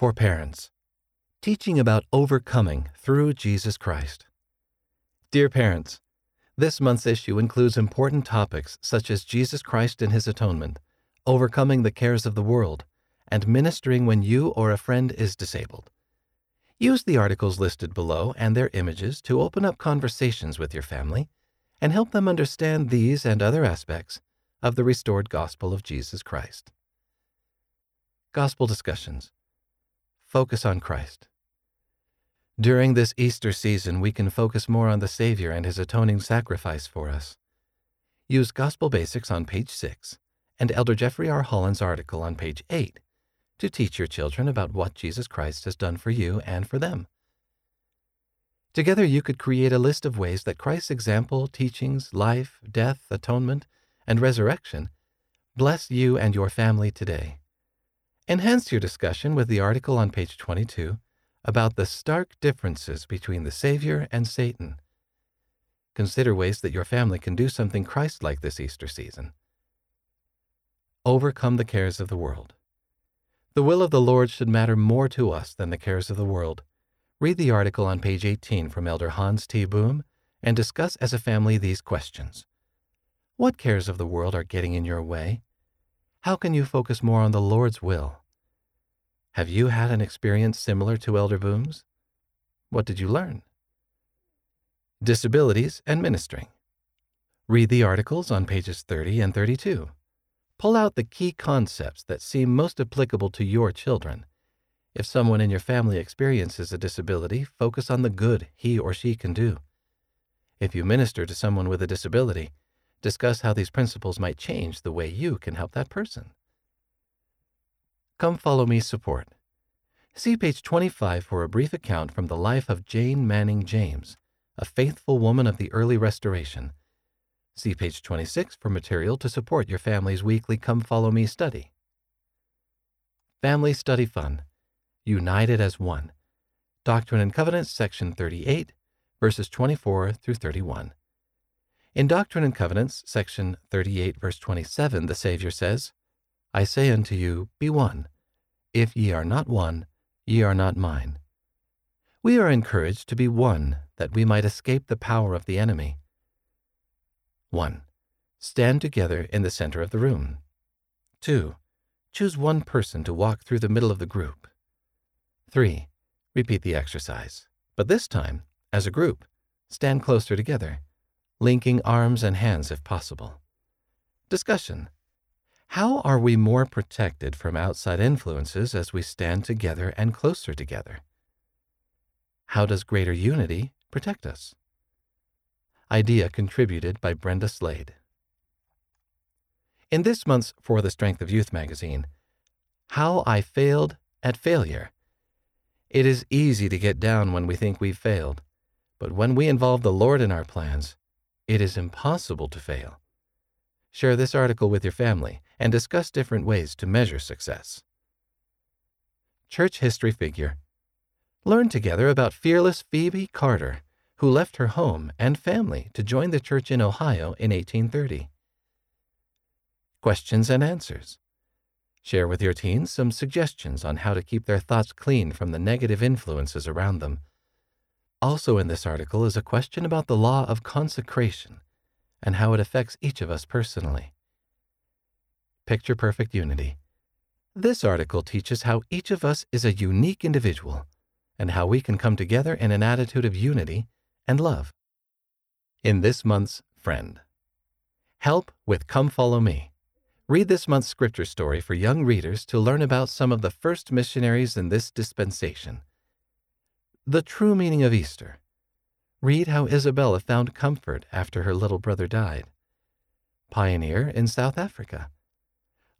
For parents, teaching about overcoming through Jesus Christ. Dear parents, this month's issue includes important topics such as Jesus Christ and His atonement, overcoming the cares of the world, and ministering when you or a friend is disabled. Use the articles listed below and their images to open up conversations with your family and help them understand these and other aspects of the restored gospel of Jesus Christ. Gospel discussions. Focus on Christ. During this Easter season, we can focus more on the Savior and his atoning sacrifice for us. Use Gospel Basics on page 6 and Elder Jeffrey R. Holland's article on page 8 to teach your children about what Jesus Christ has done for you and for them. Together, you could create a list of ways that Christ's example, teachings, life, death, atonement, and resurrection bless you and your family today. Enhance your discussion with the article on page 22 about the stark differences between the Savior and Satan. Consider ways that your family can do something Christ like this Easter season. Overcome the cares of the world. The will of the Lord should matter more to us than the cares of the world. Read the article on page 18 from Elder Hans T. Boom and discuss as a family these questions. What cares of the world are getting in your way? How can you focus more on the Lord's will? Have you had an experience similar to Elder Boom's? What did you learn? Disabilities and Ministering. Read the articles on pages 30 and 32. Pull out the key concepts that seem most applicable to your children. If someone in your family experiences a disability, focus on the good he or she can do. If you minister to someone with a disability, discuss how these principles might change the way you can help that person. Come Follow Me support. See page 25 for a brief account from the life of Jane Manning James, a faithful woman of the early Restoration See page 26 for material to support your family's weekly Come Follow Me study. Family Study Fund United as One. Doctrine and Covenants, section 38, verses 24 through 31. In Doctrine and Covenants, section 38, verse 27, the Savior says, I say unto you, Be one. If ye are not one, ye are not mine. We are encouraged to be one that we might escape the power of the enemy. 1. Stand together in the center of the room. 2. Choose one person to walk through the middle of the group. 3. Repeat the exercise, but this time, as a group, stand closer together, linking arms and hands if possible. Discussion How are we more protected from outside influences as we stand together and closer together? How does greater unity protect us? Idea contributed by Brenda Slade. In this month's For the Strength of Youth magazine, How I Failed at Failure. It is easy to get down when we think we've failed, but when we involve the Lord in our plans, it is impossible to fail. Share this article with your family and discuss different ways to measure success. Church History Figure Learn together about fearless Phoebe Carter who left her home and family to join the church in Ohio in 1830. Questions and answers. Share with your teens some suggestions on how to keep their thoughts clean from the negative influences around them. Also, in this article is a question about the law of consecration and how it affects each of us personally. Picture Perfect Unity. This article teaches how each of us is a unique individual and how we can come together in an attitude of unity and love. In this month's Friend Help with Come Follow Me. Read this month's scripture story for young readers to learn about some of the first missionaries in this dispensation. The true meaning of Easter. Read how Isabella found comfort after her little brother died. Pioneer in South Africa.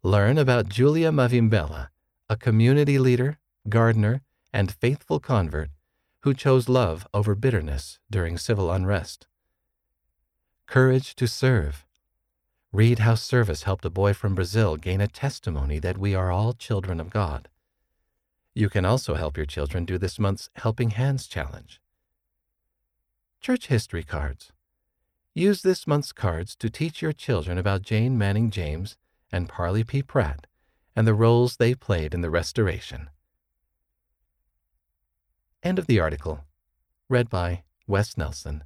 Learn about Julia Mavimbela, a community leader, gardener, and faithful convert who chose love over bitterness during civil unrest. Courage to serve. Read how service helped a boy from Brazil gain a testimony that we are all children of God. You can also help your children do this month's Helping Hands Challenge. Church History Cards. Use this month's cards to teach your children about Jane Manning James and Parley P. Pratt and the roles they played in the Restoration. End of the article. Read by Wes Nelson.